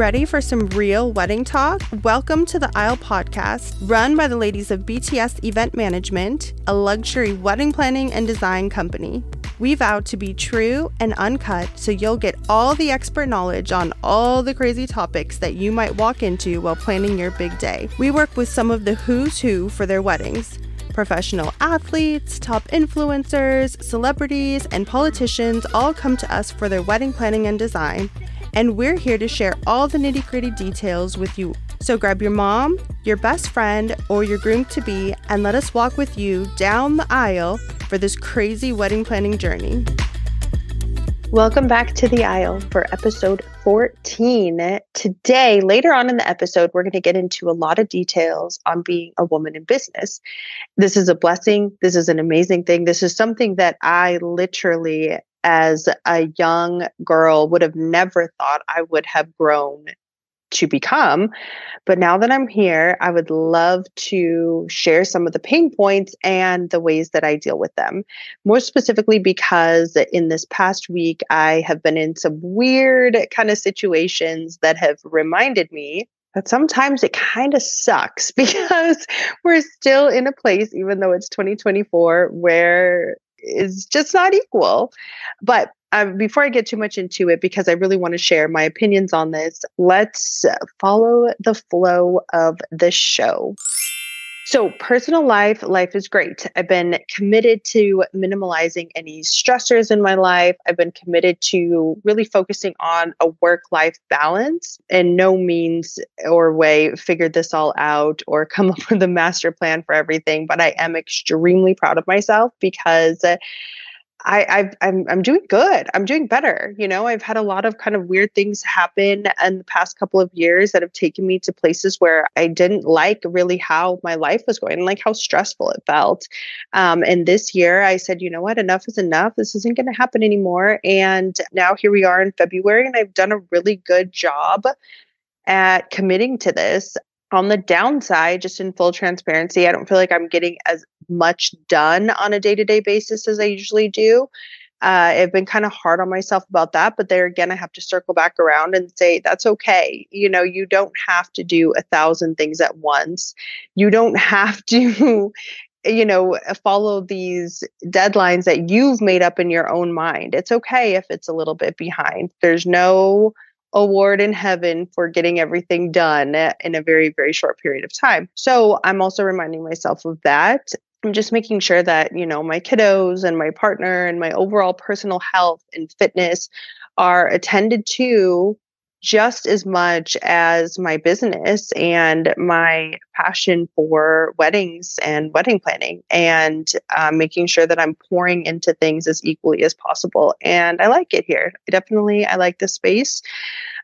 Ready for some real wedding talk? Welcome to the Aisle podcast, run by the ladies of BTS Event Management, a luxury wedding planning and design company. We vow to be true and uncut so you'll get all the expert knowledge on all the crazy topics that you might walk into while planning your big day. We work with some of the who's who for their weddings professional athletes, top influencers, celebrities, and politicians all come to us for their wedding planning and design. And we're here to share all the nitty gritty details with you. So grab your mom, your best friend, or your groom to be, and let us walk with you down the aisle for this crazy wedding planning journey. Welcome back to the aisle for episode 14. Today, later on in the episode, we're going to get into a lot of details on being a woman in business. This is a blessing. This is an amazing thing. This is something that I literally, as a young girl, would have never thought I would have grown to become. But now that I'm here, I would love to share some of the pain points and the ways that I deal with them. More specifically, because in this past week, I have been in some weird kind of situations that have reminded me that sometimes it kind of sucks because we're still in a place, even though it's 2024, where it's just not equal. But um, before I get too much into it, because I really want to share my opinions on this, let's follow the flow of the show. So, personal life, life is great. I've been committed to minimalizing any stressors in my life. I've been committed to really focusing on a work life balance and no means or way figured this all out or come up with a master plan for everything. But I am extremely proud of myself because I, I've, I'm I'm doing good. I'm doing better. You know, I've had a lot of kind of weird things happen in the past couple of years that have taken me to places where I didn't like really how my life was going, like how stressful it felt. Um, and this year, I said, you know what, enough is enough. This isn't going to happen anymore. And now here we are in February, and I've done a really good job at committing to this on the downside, just in full transparency, I don't feel like I'm getting as much done on a day to day basis as I usually do. Uh, I've been kind of hard on myself about that, but there again, I have to circle back around and say that's okay. You know, you don't have to do a thousand things at once. You don't have to, you know, follow these deadlines that you've made up in your own mind. It's okay if it's a little bit behind. There's no award in heaven for getting everything done in a very, very short period of time. So I'm also reminding myself of that. I'm just making sure that, you know, my kiddos and my partner and my overall personal health and fitness are attended to just as much as my business and my passion for weddings and wedding planning and um, making sure that i'm pouring into things as equally as possible. And i like it here. Definitely i like the space.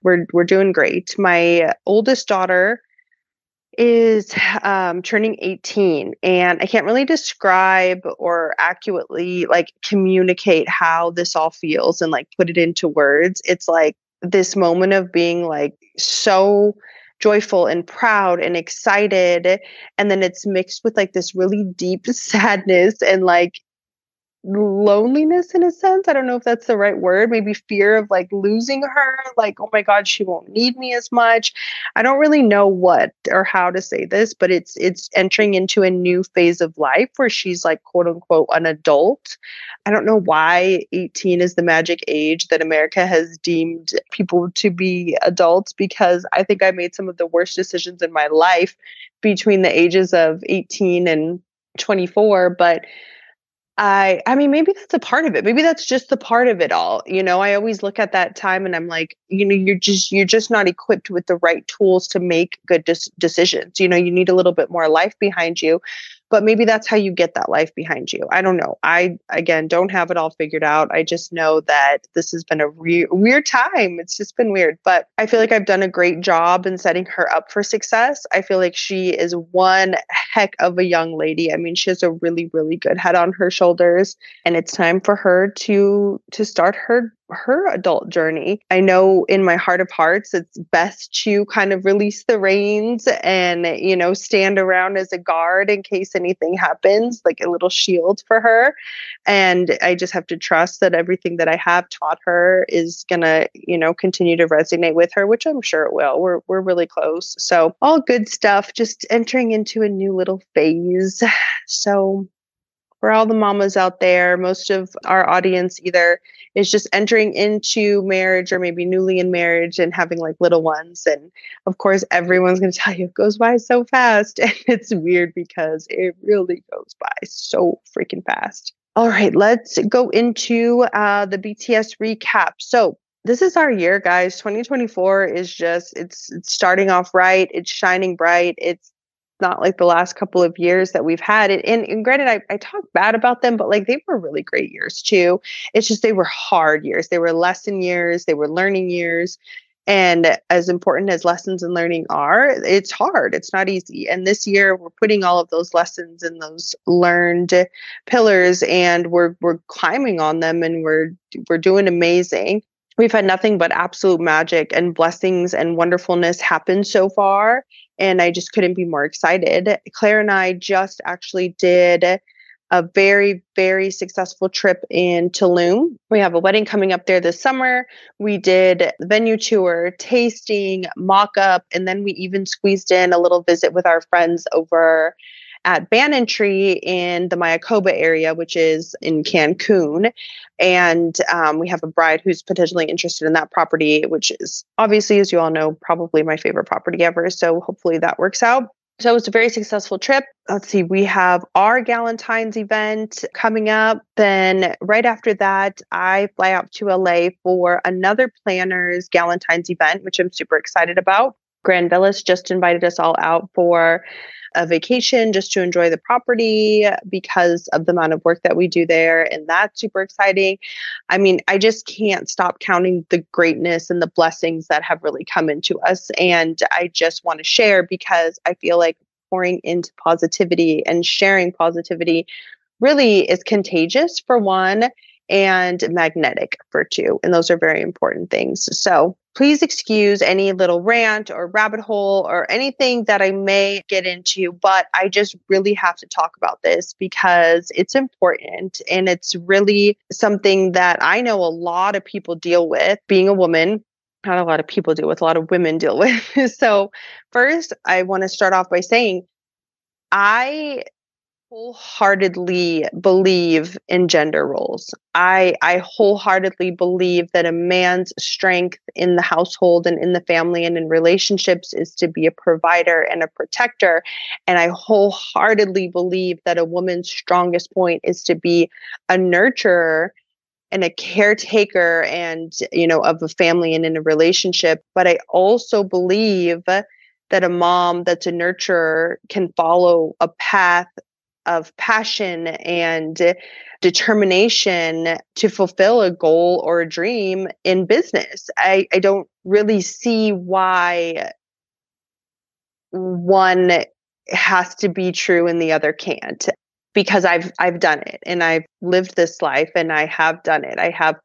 We're we're doing great. My oldest daughter is um, turning 18 and i can't really describe or accurately like communicate how this all feels and like put it into words. It's like this moment of being like so joyful and proud and excited and then it's mixed with like this really deep sadness and like loneliness in a sense. I don't know if that's the right word. Maybe fear of like losing her, like, oh my God, she won't need me as much. I don't really know what or how to say this, but it's it's entering into a new phase of life where she's like quote unquote an adult. I don't know why 18 is the magic age that America has deemed people to be adults because I think I made some of the worst decisions in my life between the ages of 18 and 24, but I I mean maybe that's a part of it. Maybe that's just the part of it all. You know, I always look at that time and I'm like, you know, you're just you're just not equipped with the right tools to make good des- decisions. You know, you need a little bit more life behind you but maybe that's how you get that life behind you. I don't know. I, again, don't have it all figured out. I just know that this has been a re- weird time. It's just been weird, but I feel like I've done a great job in setting her up for success. I feel like she is one heck of a young lady. I mean, she has a really, really good head on her shoulders, and it's time for her to to start her her adult journey. I know in my heart of hearts, it's best to kind of release the reins and, you know, stand around as a guard in case anything happens, like a little shield for her. And I just have to trust that everything that I have taught her is going to, you know, continue to resonate with her, which I'm sure it will. We're, we're really close. So, all good stuff, just entering into a new little phase. So, for all the mamas out there, most of our audience either is just entering into marriage or maybe newly in marriage and having like little ones. And of course, everyone's going to tell you it goes by so fast. And it's weird because it really goes by so freaking fast. All right, let's go into uh, the BTS recap. So, this is our year, guys. 2024 is just it's, it's starting off right. It's shining bright. It's not like the last couple of years that we've had. And, and, and granted, I, I talk bad about them, but like they were really great years too. It's just they were hard years. They were lesson years. They were learning years. And as important as lessons and learning are, it's hard. It's not easy. And this year we're putting all of those lessons and those learned pillars and we're we're climbing on them and we're we're doing amazing. We've had nothing but absolute magic and blessings and wonderfulness happen so far and I just couldn't be more excited. Claire and I just actually did a very, very successful trip in Tulum. We have a wedding coming up there this summer. We did venue tour, tasting, mock up, and then we even squeezed in a little visit with our friends over at Banyan Tree in the Mayakoba area, which is in Cancun. And um, we have a bride who's potentially interested in that property, which is obviously, as you all know, probably my favorite property ever. So hopefully that works out. So it was a very successful trip. Let's see, we have our Galentine's event coming up. Then right after that, I fly out to LA for another planner's Galentine's event, which I'm super excited about. Grand Velas just invited us all out for a vacation just to enjoy the property because of the amount of work that we do there. And that's super exciting. I mean, I just can't stop counting the greatness and the blessings that have really come into us. And I just want to share because I feel like pouring into positivity and sharing positivity really is contagious for one and magnetic for two. And those are very important things. So please excuse any little rant or rabbit hole or anything that I may get into, but I just really have to talk about this because it's important and it's really something that I know a lot of people deal with being a woman. Not a lot of people deal with, a lot of women deal with. so, first, I want to start off by saying I wholeheartedly believe in gender roles. I I wholeheartedly believe that a man's strength in the household and in the family and in relationships is to be a provider and a protector and I wholeheartedly believe that a woman's strongest point is to be a nurturer and a caretaker and you know of a family and in a relationship but I also believe that a mom that's a nurturer can follow a path of passion and determination to fulfill a goal or a dream in business. I, I don't really see why one has to be true and the other can't because I've I've done it and I've lived this life and I have done it. I have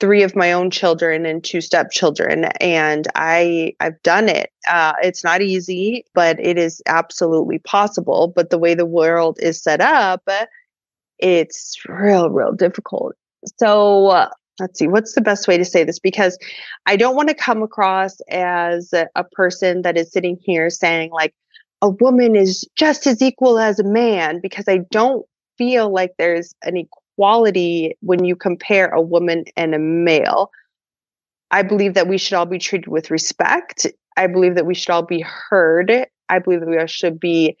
three of my own children and two stepchildren and i i've done it. Uh, it's not easy but it is absolutely possible but the way the world is set up it's real real difficult. So let's see what's the best way to say this? Because i don't want to come across as a, a person that is sitting here saying like a woman is just as equal as a man because i don't feel like there's an equality when you compare a woman and a male. I believe that we should all be treated with respect. I believe that we should all be heard. I believe that we all should be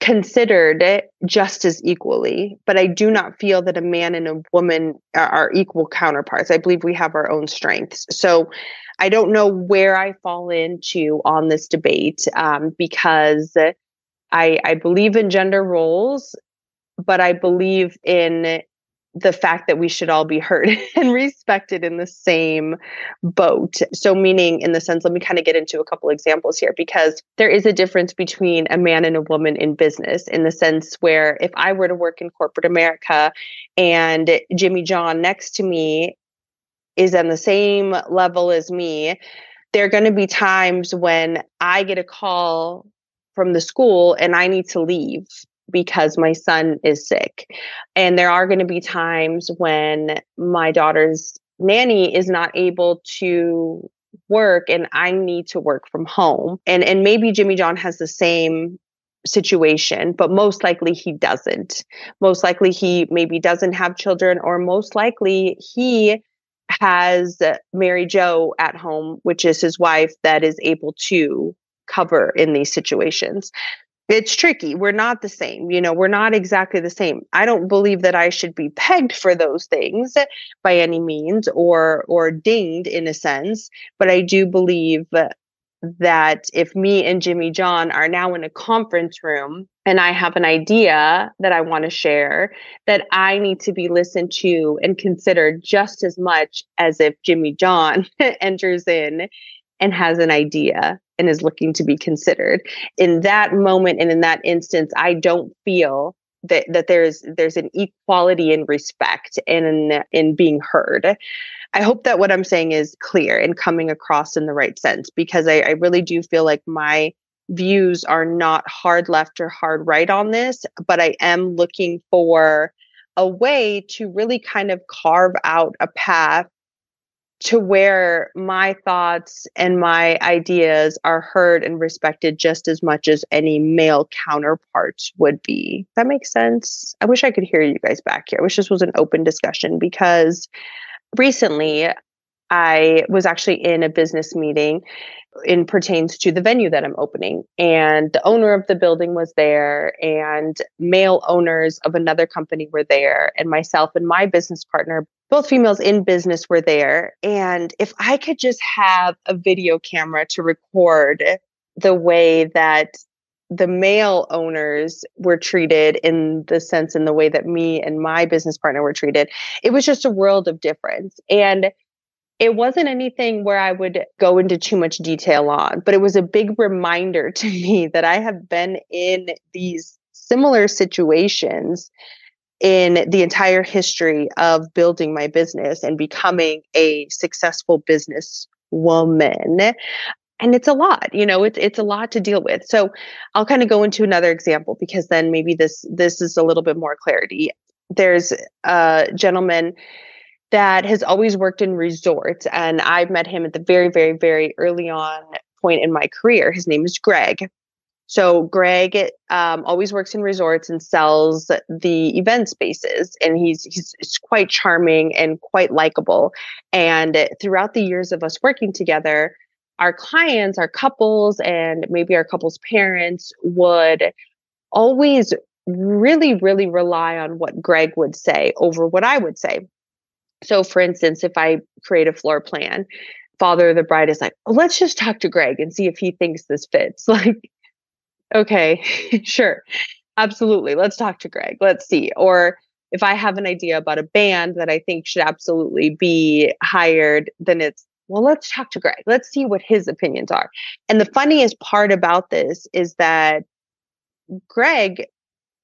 considered just as equally. But I do not feel that a man and a woman are, equal counterparts. I believe we have our own strengths. So I don't know where I fall into on this debate um, because I, I believe in gender roles but I believe in the fact that we should all be heard and respected in the same boat. So, meaning in the sense, let me kind of get into a couple examples here because there is a difference between a man and a woman in business in the sense where if I were to work in corporate America and Jimmy John next to me is on the same level as me, there are going to be times when I get a call from the school and I need to leave because my son is sick. And there are going to be times when my daughter's nanny is not able to work and I need to work from home. And and maybe Jimmy John has the same situation, but most likely he doesn't. Most likely he maybe doesn't have children or most likely he has Mary Jo at home, which is his wife that is able to cover in these situations it's tricky. We're not the same. You know, we're not exactly the same. I don't believe that I should be pegged for those things by any means or or dinged in a sense, but I do believe that if me and Jimmy John are now in a conference room and I have an idea that I want to share, that I need to be listened to and considered just as much as if Jimmy John enters in and has an idea and is looking to be considered. In that moment and in that instance, I don't feel that that there's there's an equality in respect and in, in being heard. I hope that what I'm saying is clear and coming across in the right sense because I, I really do feel like my views are not hard left or hard right on this, but I am looking for a way to really kind of carve out a path to where my thoughts and my ideas are heard and respected just as much as any male counterparts would be. That makes sense. I wish I could hear you guys back here. I wish this was an open discussion because recently I was actually in a business meeting in pertains to the venue that I'm opening. And the owner of the building was there, and male owners of another company were there, and myself and my business partner, both females in business, were there. And if I could just have a video camera to record the way that the male owners were treated in the sense in the way that me and my business partner were treated it was just a world of difference and it wasn't anything where I would go into too much detail on, but it was a big reminder to me that I have been in these similar situations in the entire history of building my business and becoming a successful business woman and it's a lot you know it's it's a lot to deal with. So i'll kind of go into another example because then maybe this this is a little bit more clarity. There's a gentleman that has always worked in resorts. And I've met him at the very, very, very early on point in my career. His name is Greg. So Greg um, always works in resorts and sells the event spaces, and he's he's, he's quite charming and quite likable. And throughout the years of us working together, our clients, our couples, and maybe our couples' parents would always really, really rely on what Greg would say over what I would say. So, for instance, if I create a floor plan, father of the bride is like, oh, let's just talk to Greg and see if he thinks this fits. Like, okay, sure, absolutely. Let's talk to Greg. Let's see. Or if I have an idea about a band that I think should absolutely be hired, then it's, well, let's talk to Greg. Let's see what his opinions are. And the funniest part about this is that Greg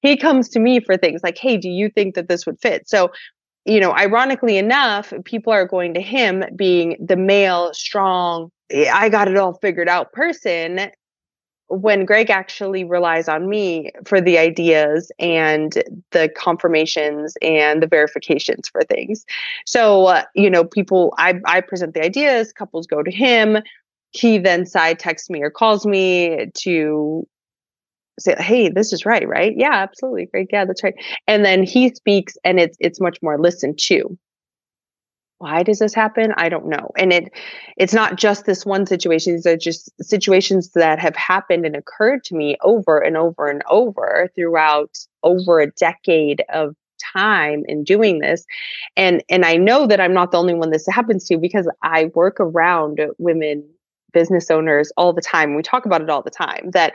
he comes to me for things like, hey, do you think that this would fit? So you know, ironically enough, people are going to him being the male, strong, I got it all figured out person when Greg actually relies on me for the ideas and the confirmations and the verifications for things. So, uh, you know, people, I, I present the ideas, couples go to him. He then side texts me or calls me to say, "Hey, this is right, right? Yeah, absolutely, great. Yeah, that's right." And then he speaks, and it's it's much more listened to. Why does this happen? I don't know. And it it's not just this one situation. These are just situations that have happened and occurred to me over and over and over throughout over a decade of time in doing this and and I know that I'm not the only one this happens to because I work around women business owners all the time we talk about it all the time that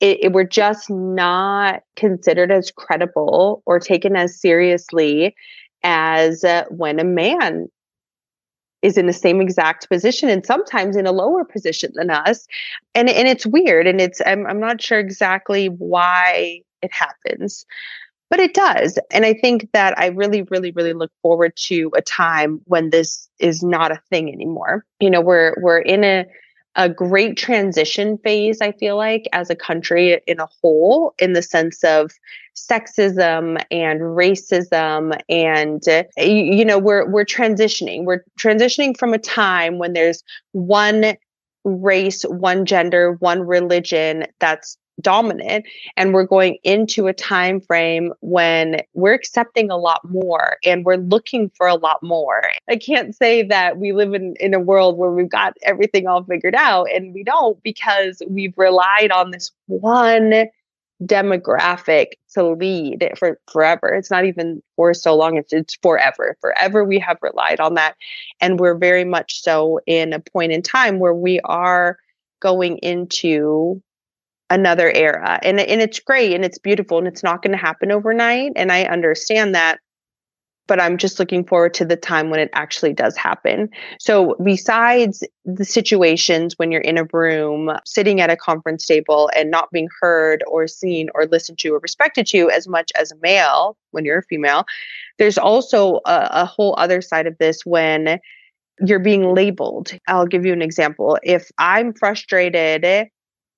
it, it, we're just not considered as credible or taken as seriously as uh, when a man is in the same exact position and sometimes in a lower position than us and and it's weird and it's I'm, I'm not sure exactly why it happens but it does. And I think that I really, really, really look forward to a time when this is not a thing anymore. You know, we're we're in a a great transition phase, I feel like, as a country in a whole, in the sense of sexism and racism. And, you know, we're, we're transitioning. We're transitioning from a time when there's one race, one gender, one religion that's dominant and we're going into a time frame when we're accepting a lot more and we're looking for a lot more. I can't say that we live in, in a world where we've got everything all figured out and we don't because we've relied on this one demographic to lead for forever. It's not even for so long it's, it's forever. Forever we have relied on that and we're very much so in a point in time where we are going into another era and and it's great and it's beautiful and it's not going to happen overnight and I understand that but I'm just looking forward to the time when it actually does happen. So, besides the situations when you're in a room, sitting at a conference table and not being heard or seen or listened to or respected to as much as a male when you're a female, there's also a, a whole other side of this when you're being labeled. I'll give you an example. If I'm frustrated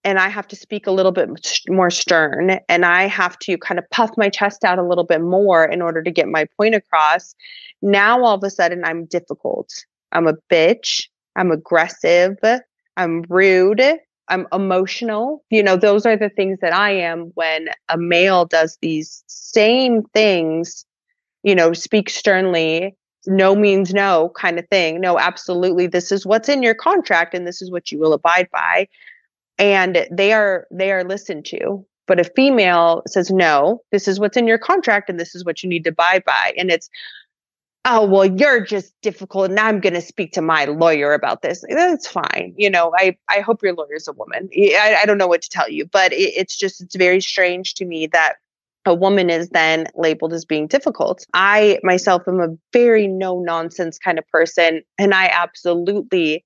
and I have to speak a little bit more stern and I have to kind of puff my chest out a little bit more in order to get my point across. Now all of a sudden I'm difficult. I'm a bitch. I'm aggressive. I'm rude. I'm emotional. You know, those are the things that I am when a male does these same things, you know, speak sternly no means no kind of thing. No, absolutely. This is what's in your contract and this is what you will abide by and they are they are listened to but a female says no this is what's in your contract and this is what you need to abide by. And it's oh well you're just difficult and i'm going to speak to my lawyer about this. That's fine you know i i hope your lawyer's a woman. I, I don't know what to tell you but it, it's just it's very strange to me that a woman is then labeled as being difficult. I myself am a very no nonsense kind of person, and I absolutely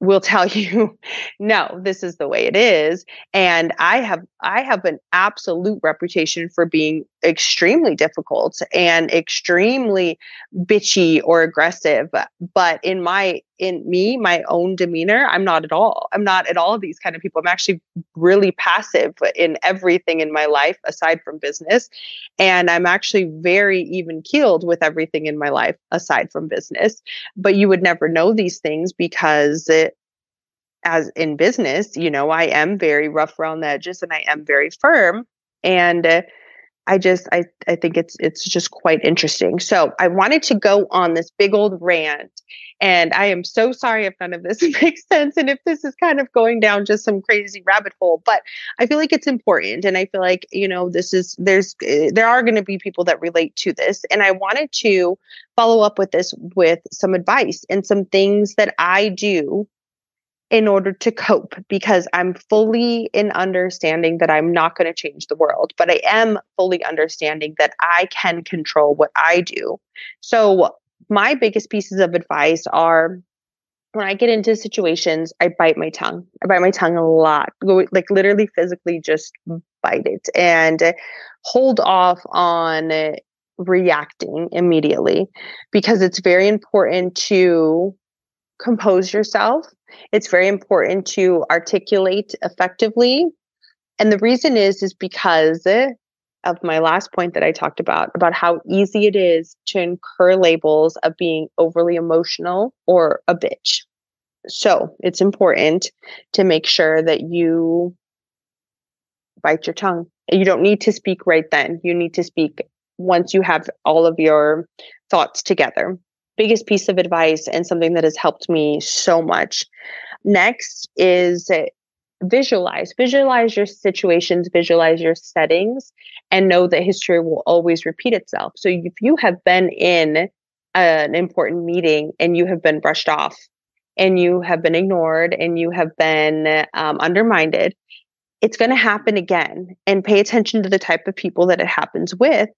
will tell you no this is the way it is. And i have i have an absolute reputation for being extremely difficult and extremely bitchy or aggressive but in my in me my own demeanor i'm not at all i'm not at all these kind of people i'm actually really passive in everything in my life aside from business and i'm actually very even keeled with everything in my life aside from business but you would never know these things because it, as in business, you know, I am very rough around the edges and I am very firm. And uh, I just I I think it's it's just quite interesting. So I wanted to go on this big old rant, and I am so sorry if none of this makes sense, and if this is kind of going down just some crazy rabbit hole. But I feel like it's important, and I feel like you know this is there's uh, there are going to be people that relate to this, and I wanted to follow up with this with some advice and some things that I do in order to cope because I'm fully in understanding that I'm not going to change the world, but I am fully understanding that I can control what I do. So, my biggest pieces of advice are when I get into situations, I bite my tongue. I bite my tongue a lot, like literally physically just bite it and hold off on reacting immediately because it's very important to compose yourself it's very important to articulate effectively. And the reason is is because of my last point that I talked about about how easy it is to incur labels of being overly emotional or a bitch. So, it's important to make sure that you bite your tongue. You don't need to speak right then. You need to speak once you have all of your thoughts together biggest piece of advice and something that has helped me so much. Next is visualize, visualize your situations, visualize your settings, and know that history will always repeat itself. So if you have been in an important meeting and you have been brushed off and you have been ignored and you have been um, undermined, it's going to happen again. And pay attention to the type of people that it happens with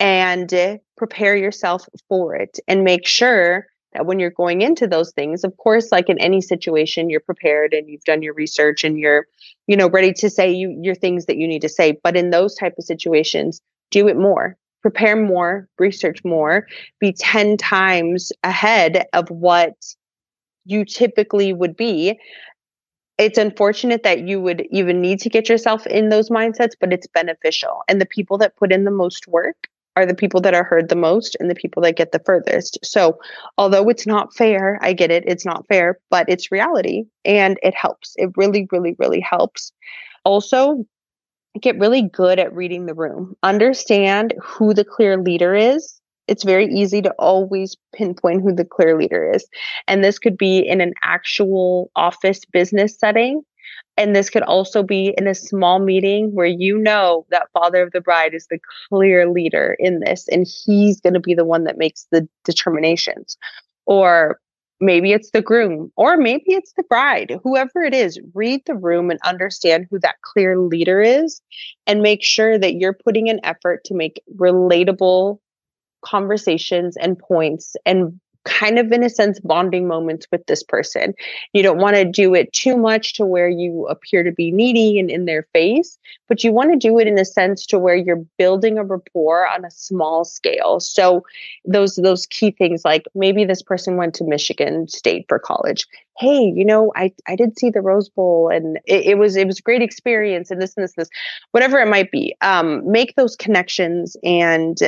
and prepare yourself for it and make sure that when you're going into those things of course like in any situation you're prepared and you've done your research and you're you know ready to say you your things that you need to say but in those type of situations do it more prepare more, research more, be 10 times ahead of what you typically would be. It's unfortunate that you would even need to get yourself in those mindsets, but it's beneficial. And the people that put in the most work are the people that are heard the most and the people that get the furthest. So, although it's not fair, I get it, it's not fair, but it's reality and it helps. It really, really, really helps. Also, get really good at reading the room. Understand who the clear leader is. It's very easy to always pinpoint who the clear leader is. And this could be in an actual office business setting. And this could also be in a small meeting where you know that father of the bride is the clear leader in this, and he's going to be the one that makes the determinations. Or maybe it's the groom or maybe it's the bride whoever it is read the room and understand who that clear leader is and make sure that you're putting an effort to make relatable conversations and points and kind of in a sense bonding moments with this person. You don't want to do it too much to where you appear to be needy and in their face, but you want to do it in a sense to where you're building a rapport on a small scale. So those those key things like maybe this person went to Michigan State for college. Hey, you know, I I did see the Rose Bowl and it, it was it was a great experience and this and this and this, whatever it might be. Um, make those connections and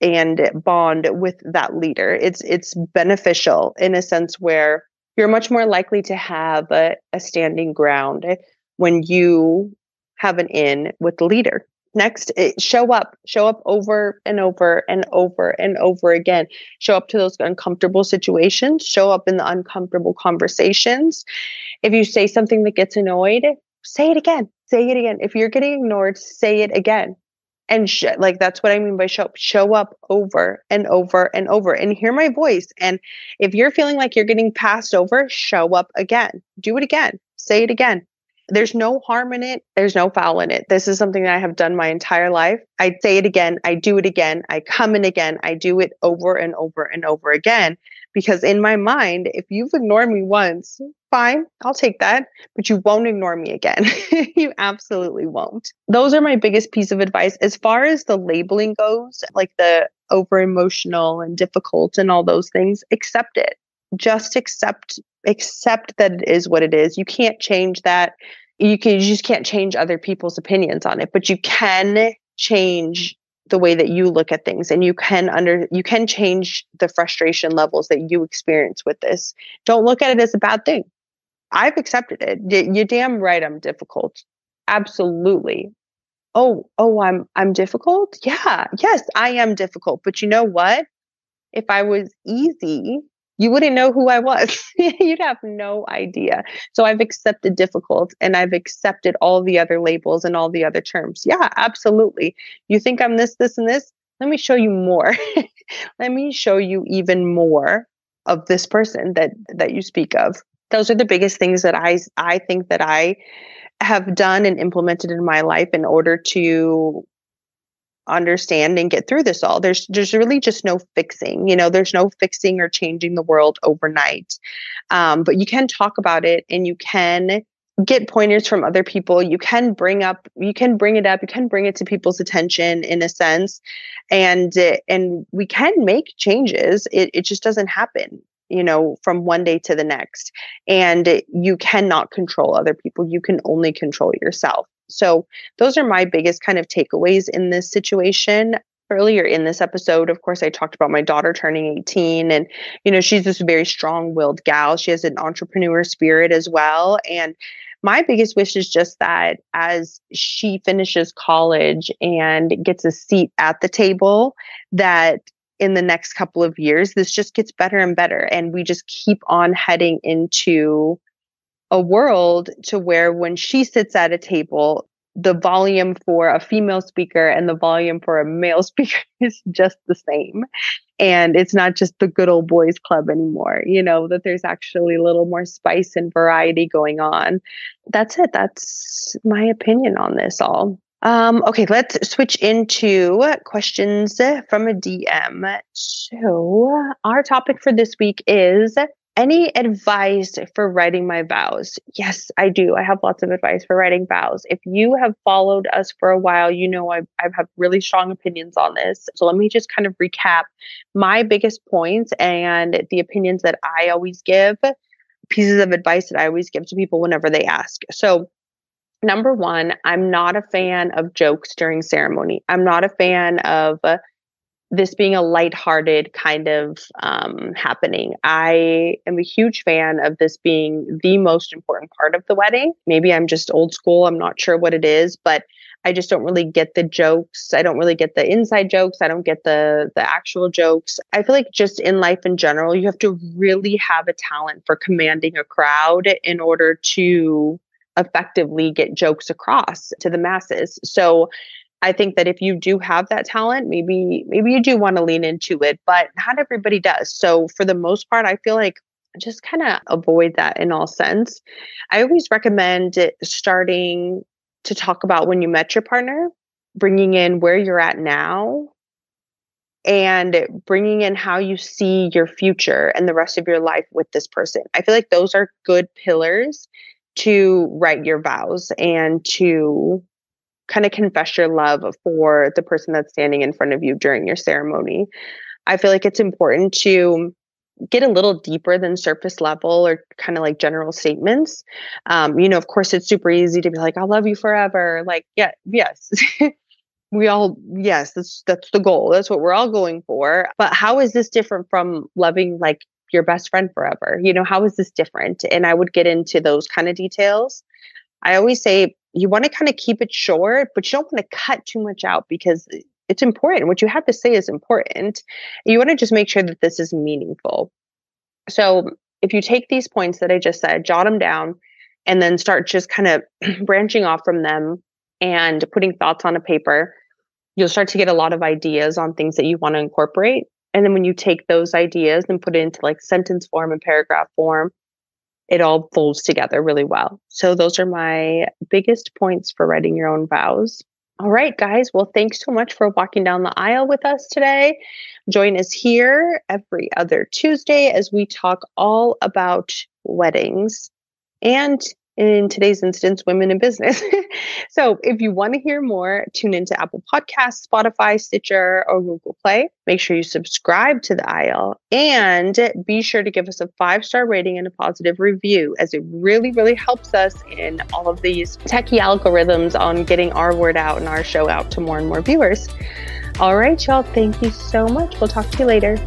and bond with that leader. It's it's beneficial in a sense where you're much more likely to have a, a standing ground when you have an in with the leader. Next, show up, show up over and over and over and over again. Show up to those uncomfortable situations, show up in the uncomfortable conversations. If you say something that gets annoyed, say it again. Say it again. If you're getting ignored, say it again and sh- like that's what i mean by show up show up over and over and over and hear my voice. And if you're feeling like you're getting passed over show up again. Do it again. Say it again. There's no harm in it. There's no foul in it. This is something that i have done my entire life. I say it again. I do it again. I come in again. I do it over and over and over again. Because in my mind if you've ignored me once fine, I'll take that, but you won't ignore me again. you absolutely won't. Those are my biggest piece of advice. As far as the labeling goes, like the over emotional and difficult and all those things, accept it. Just accept accept that it is what it is. You can't change that. You can you just can't change other people's opinions on it, but you can change the way that you look at things and you can under you can change the frustration levels that you experience with this don't look at it as a bad thing I've accepted it. You're damn right I'm difficult. Absolutely. Oh, oh, I'm I'm difficult? Yeah. Yes, I am difficult. But you know what? If I was easy, you wouldn't know who I was. You'd have no idea. So I've accepted difficult and I've accepted all the other labels and all the other terms. Yeah, absolutely. You think I'm this, this, and this? Let me show you more. Let me show you even more of this person that that you speak of those are the biggest things that I I think that I have done and implemented in my life in order to understand and get through this all. There's there's really just no fixing. You know, there's no fixing or changing the world overnight. Um, but you can talk about it and you can get pointers from other people you can bring up you can bring it up you can bring it to people's attention in a sense and and we can make changes it, it just doesn't happen you know, from one day to the next. And you cannot control other people. You can only control yourself. So, those are my biggest kind of takeaways in this situation. Earlier in this episode, of course, I talked about my daughter turning 18, and, you know, she's this very strong willed gal. She has an entrepreneur spirit as well. And my biggest wish is just that as she finishes college and gets a seat at the table, that in the next couple of years, this just gets better and better. And we just keep on heading into a world to where when she sits at a table, the volume for a female speaker and the volume for a male speaker is just the same. And it's not just the good old boys club anymore, you know, that there's actually a little more spice and variety going on. That's it. That's my opinion on this all. Um, okay, let's switch into questions from a DM. So, our topic for this week is any advice for writing my vows? Yes, I do. I have lots of advice for writing vows. If you have followed us for a while, you know I've, I've really strong opinions on this. So let me just kind of recap my biggest points and the opinions that I always give, pieces of advice that I always give to people whenever they ask. So, number one, I'm not a fan of jokes during ceremony. I'm not a fan of this being a lighthearted kind of um, happening. I am a huge fan of this being the most important part of the wedding. Maybe I'm just old school. I'm not sure what it is, but I just don't really get the jokes. I don't really get the inside jokes. I don't get the the actual jokes. I feel like just in life in general, you have to really have a talent for commanding a crowd in order to effectively get jokes across to the masses. So I think that if you do have that talent, maybe maybe you do want to lean into it, but not everybody does. So for the most part, I feel like just kind of avoid that in all sense. I always recommend starting to talk about when you met your partner, bringing in where you're at now, and bringing in how you see your future and the rest of your life with this person. I feel like those are good pillars to write your vows and to kind of confess your love for the person that's standing in front of you during your ceremony. I feel like it's important to get a little deeper than surface level or kind of like general statements. Um, you know, of course, it's super easy to be like, "I'll love you forever." Like, yeah, yes. we all yes that's that's the goal that's what we're all going for but how is this different from loving like your best friend forever you know how is this different and i would get into those kind of details i always say you want to kind of keep it short, but you don't want to cut too much out because it's important. What you have to say is important. You want to just make sure that this is meaningful. So if you take these points that I just said, jot them down, and then start just kind of branching off from them and putting thoughts on a paper, you'll start to get a lot of ideas on things that you want to incorporate. And then when you take those ideas and put it into like sentence form and paragraph form, it all folds together really well. So those are my biggest points for writing your own vows. All right, guys. Well, thanks so much for walking down the aisle with us today. Join us here every other Tuesday as we talk all about weddings and in today's instance, women in business. so if you want to hear more, tune into Apple Podcasts, Spotify, Stitcher, or Google Play. Make sure you subscribe to the aisle and be sure to give us a five star rating and a positive review, as it really, really helps us in all of these techie algorithms on getting our word out and our show out to more and more viewers. All right, y'all. Thank you so much. We'll talk to you later.